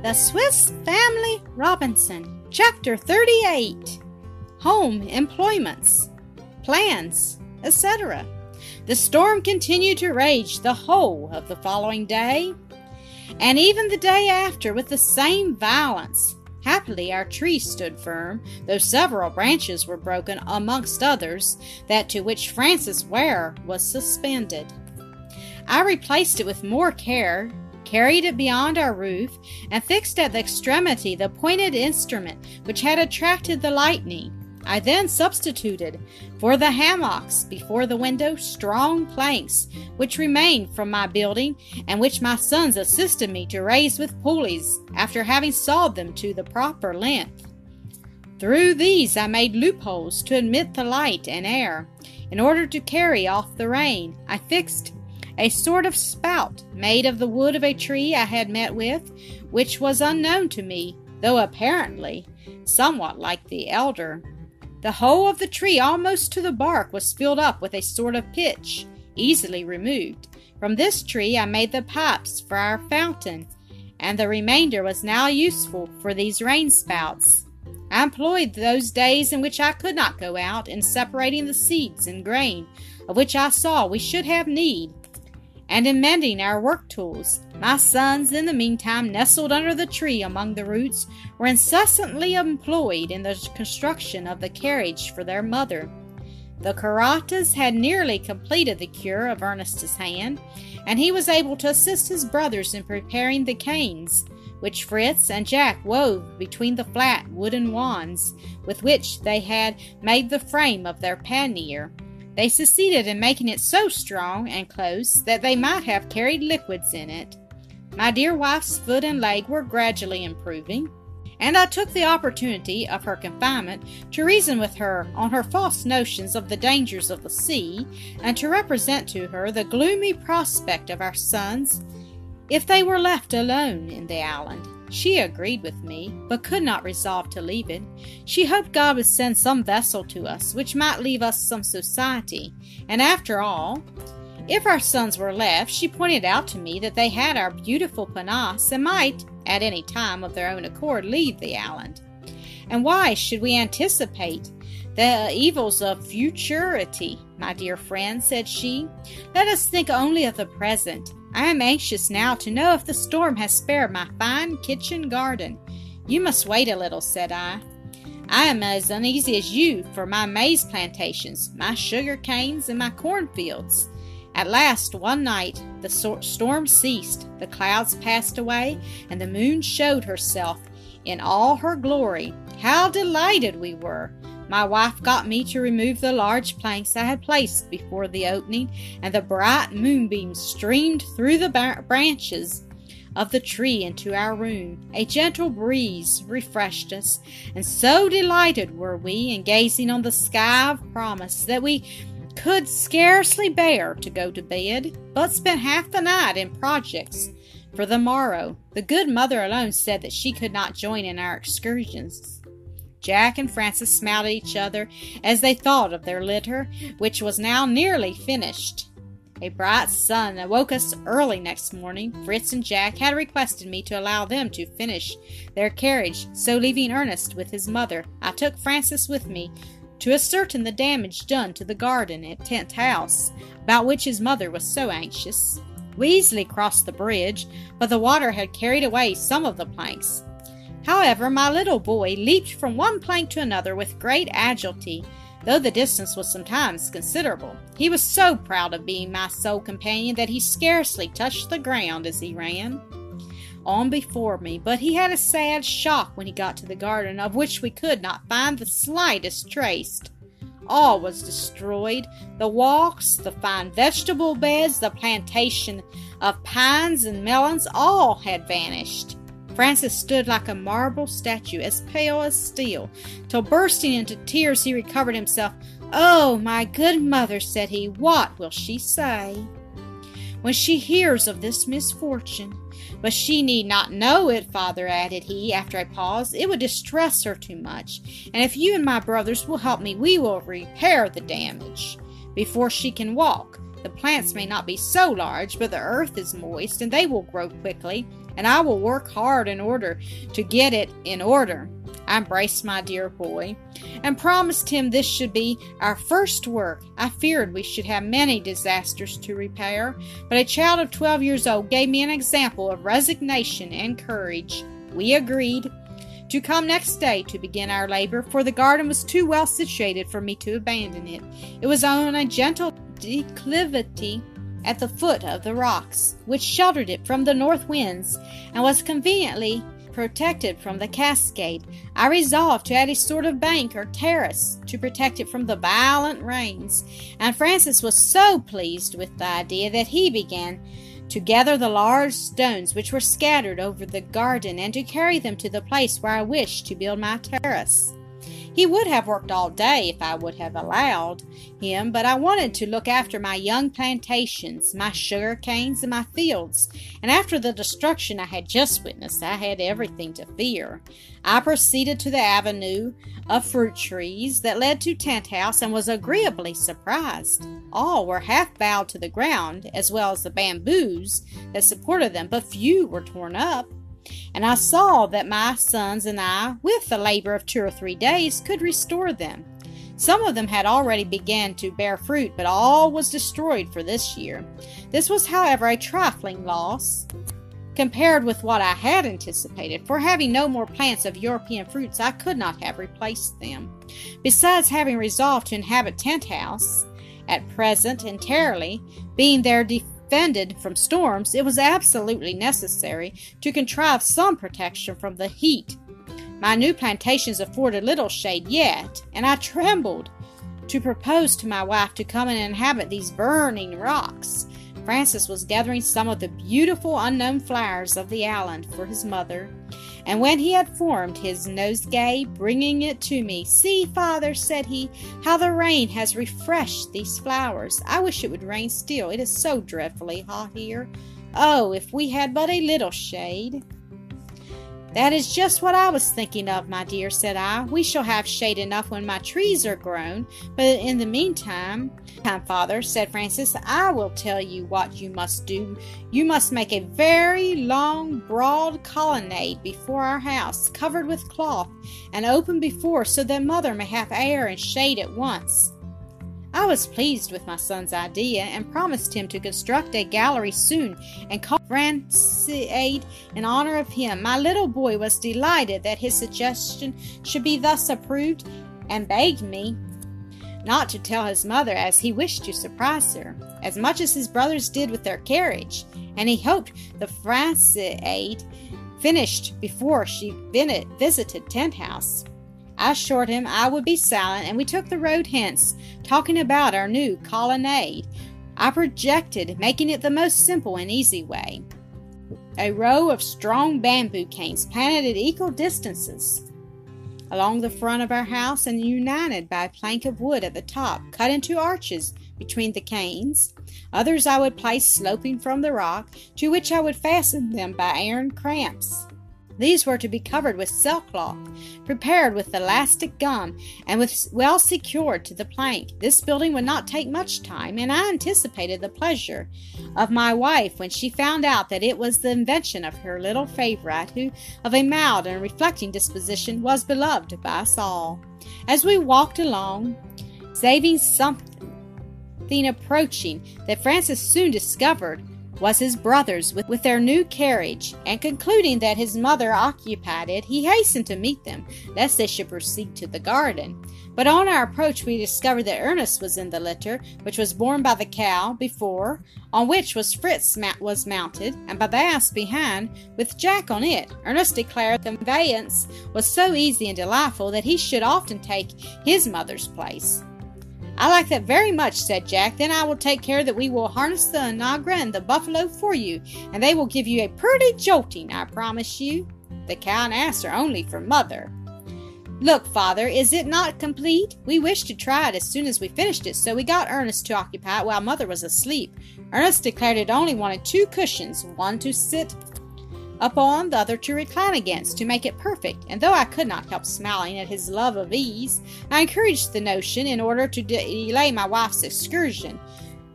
The Swiss Family Robinson, Chapter 38 Home Employments, Plans, etc. The storm continued to rage the whole of the following day, and even the day after with the same violence. Happily, our tree stood firm, though several branches were broken, amongst others, that to which Francis wire was suspended. I replaced it with more care, carried it beyond our roof, and fixed at the extremity the pointed instrument which had attracted the lightning. I then substituted for the hammocks before the window strong planks which remained from my building and which my sons assisted me to raise with pulleys after having sawed them to the proper length. Through these I made loopholes to admit the light and air. In order to carry off the rain, I fixed a sort of spout made of the wood of a tree I had met with, which was unknown to me, though apparently somewhat like the elder. The whole of the tree, almost to the bark, was filled up with a sort of pitch, easily removed. From this tree I made the pipes for our fountain, and the remainder was now useful for these rain spouts. I employed those days in which I could not go out in separating the seeds and grain, of which I saw we should have need, and in mending our work tools. My sons, in the meantime, nestled under the tree among the roots, were incessantly employed in the construction of the carriage for their mother. The Karatas had nearly completed the cure of Ernest's hand, and he was able to assist his brothers in preparing the canes, which Fritz and Jack wove between the flat wooden wands with which they had made the frame of their pannier. They succeeded in making it so strong and close that they might have carried liquids in it. My dear wife's foot and leg were gradually improving, and I took the opportunity of her confinement to reason with her on her false notions of the dangers of the sea, and to represent to her the gloomy prospect of our sons if they were left alone in the island. She agreed with me, but could not resolve to leave it. She hoped God would send some vessel to us which might leave us some society. And after all, if our sons were left, she pointed out to me that they had our beautiful pinnace and might, at any time of their own accord, leave the island. And why should we anticipate the evils of futurity, my dear friend? said she. Let us think only of the present I am anxious now to know if the storm has spared my fine kitchen garden. You must wait a little, said I. I am as uneasy as you for my maize plantations, my sugar canes, and my cornfields. At last, one night, the storm ceased, the clouds passed away, and the moon showed herself in all her glory. How delighted we were! My wife got me to remove the large planks I had placed before the opening, and the bright moonbeams streamed through the branches of the tree into our room. A gentle breeze refreshed us, and so delighted were we in gazing on the sky of promise that we could scarcely bear to go to bed, but spent half the night in projects for the morrow. The good mother alone said that she could not join in our excursions. Jack and Francis smiled at each other as they thought of their litter, which was now nearly finished. A bright sun awoke us early next morning. Fritz and Jack had requested me to allow them to finish their carriage, so leaving Ernest with his mother, I took Francis with me to ascertain the damage done to the garden at Tent House, about which his mother was so anxious. We easily crossed the bridge, but the water had carried away some of the planks. However, my little boy leaped from one plank to another with great agility, though the distance was sometimes considerable. He was so proud of being my sole companion that he scarcely touched the ground as he ran on before me, but he had a sad shock when he got to the garden, of which we could not find the slightest trace. All was destroyed the walks, the fine vegetable beds, the plantation of pines and melons, all had vanished. Francis stood like a marble statue, as pale as steel, till bursting into tears he recovered himself. Oh, my good mother, said he, what will she say when she hears of this misfortune? But she need not know it, father, added he, after a pause. It would distress her too much, and if you and my brothers will help me, we will repair the damage before she can walk. The plants may not be so large, but the earth is moist and they will grow quickly, and I will work hard in order to get it in order. I embraced my dear boy and promised him this should be our first work. I feared we should have many disasters to repair, but a child of 12 years old gave me an example of resignation and courage. We agreed to come next day to begin our labor, for the garden was too well situated for me to abandon it. It was on a gentle declivity at the foot of the rocks, which sheltered it from the north winds, and was conveniently protected from the cascade, I resolved to add a sort of bank or terrace to protect it from the violent rains, and Francis was so pleased with the idea that he began to gather the large stones which were scattered over the garden and to carry them to the place where I wished to build my terrace. He would have worked all day if I would have allowed him, but I wanted to look after my young plantations, my sugar canes, and my fields, and after the destruction I had just witnessed, I had everything to fear. I proceeded to the avenue of fruit trees that led to Tent House and was agreeably surprised. All were half bowed to the ground, as well as the bamboos that supported them, but few were torn up. And I saw that my sons and I, with the labor of two or three days, could restore them. Some of them had already begun to bear fruit, but all was destroyed for this year. This was, however, a trifling loss compared with what I had anticipated, for having no more plants of European fruits, I could not have replaced them. Besides having resolved to inhabit Tent House, at present entirely, being there defended from storms, it was absolutely necessary to contrive some protection from the heat. My new plantations afforded little shade yet, and I trembled to propose to my wife to come and inhabit these burning rocks. Francis was gathering some of the beautiful unknown flowers of the island for his mother, and when he had formed his nosegay, bringing it to me, See, father, said he, how the rain has refreshed these flowers. I wish it would rain still. It is so dreadfully hot here. Oh, if we had but a little shade. That is just what I was thinking of, my dear, said I. We shall have shade enough when my trees are grown, but in the meantime, time, father, said Francis, I will tell you what you must do. You must make a very long, broad colonnade before our house, covered with cloth, and open before, so that mother may have air and shade at once. I was pleased with my son's idea and promised him to construct a gallery soon and call Francade in honor of him. My little boy was delighted that his suggestion should be thus approved and begged me not to tell his mother as he wished to surprise her, as much as his brothers did with their carriage, and he hoped the Francade finished before she visited Tent House. I assured him I would be silent, and we took the road hence, talking about our new colonnade. I projected making it the most simple and easy way. A row of strong bamboo canes planted at equal distances along the front of our house and united by a plank of wood at the top, cut into arches between the canes. Others I would place sloping from the rock, to which I would fasten them by iron cramps. These were to be covered with sailcloth, prepared with elastic gum, and with well secured to the plank. This building would not take much time, and I anticipated the pleasure of my wife when she found out that it was the invention of her little favorite, who, of a mild and reflecting disposition, was beloved by us all. As we walked along, saving something approaching that Francis soon discovered was his brother's with, with their new carriage, and concluding that his mother occupied it, he hastened to meet them, lest they should proceed to the garden. But on our approach, we discovered that Ernest was in the litter, which was borne by the cow before, on which was Fritz was mounted, and by the ass behind, with Jack on it. Ernest declared the conveyance was so easy and delightful that he should often take his mother's place. I like that very much, said Jack. Then I will take care that we will harness the onager and the buffalo for you, and they will give you a pretty jolting, I promise you. The cow and ass are only for mother. Look, father, is it not complete? We wished to try it as soon as we finished it, so we got Ernest to occupy it while mother was asleep. Ernest declared it only wanted two cushions, one to sit upon the other to recline against to make it perfect, and though I could not help smiling at his love of ease, I encouraged the notion in order to delay my wife's excursion.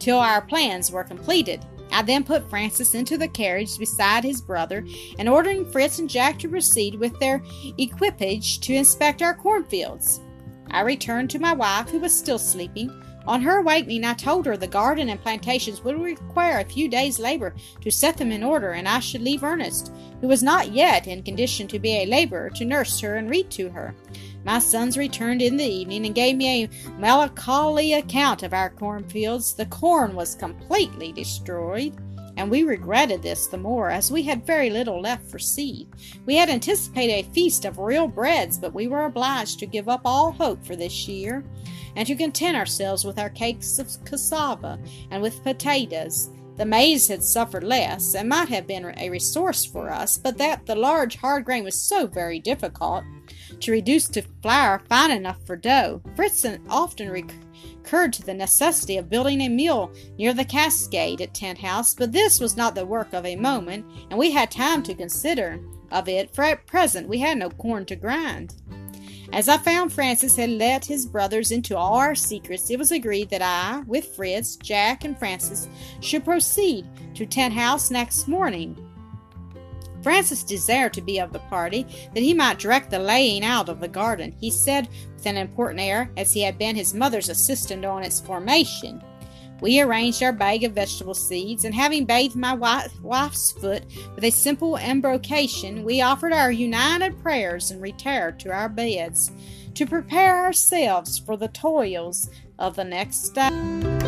till our plans were completed. I then put Francis into the carriage beside his brother, and ordering Fritz and Jack to proceed with their equipage to inspect our cornfields. I returned to my wife, who was still sleeping. On her awakening, I told her the garden and plantations would require a few days' labor to set them in order, and I should leave Ernest, who was not yet in condition to be a laborer, to nurse her and read to her. My sons returned in the evening and gave me a melancholy account of our cornfields. The corn was completely destroyed, and we regretted this the more as we had very little left for seed. We had anticipated a feast of real breads, but we were obliged to give up all hope for this year and to content ourselves with our cakes of cassava and with potatoes. The maize had suffered less and might have been a resource for us, but that the large hard grain was so very difficult to reduce to flour fine enough for dough. Fritz often recurred to the necessity of building a mill near the cascade at Tent House, but this was not the work of a moment, and we had time to consider of it, for at present we had no corn to grind. As I found Francis had let his brothers into all our secrets, it was agreed that I, with Fritz, Jack, and Francis, should proceed to Tent House next morning. Francis desired to be of the party, that he might direct the laying out of the garden, he said with an important air, as he had been his mother's assistant on its formation. We arranged our bag of vegetable seeds, and having bathed my wife's foot with a simple embrocation, we offered our united prayers and retired to our beds to prepare ourselves for the toils of the next day.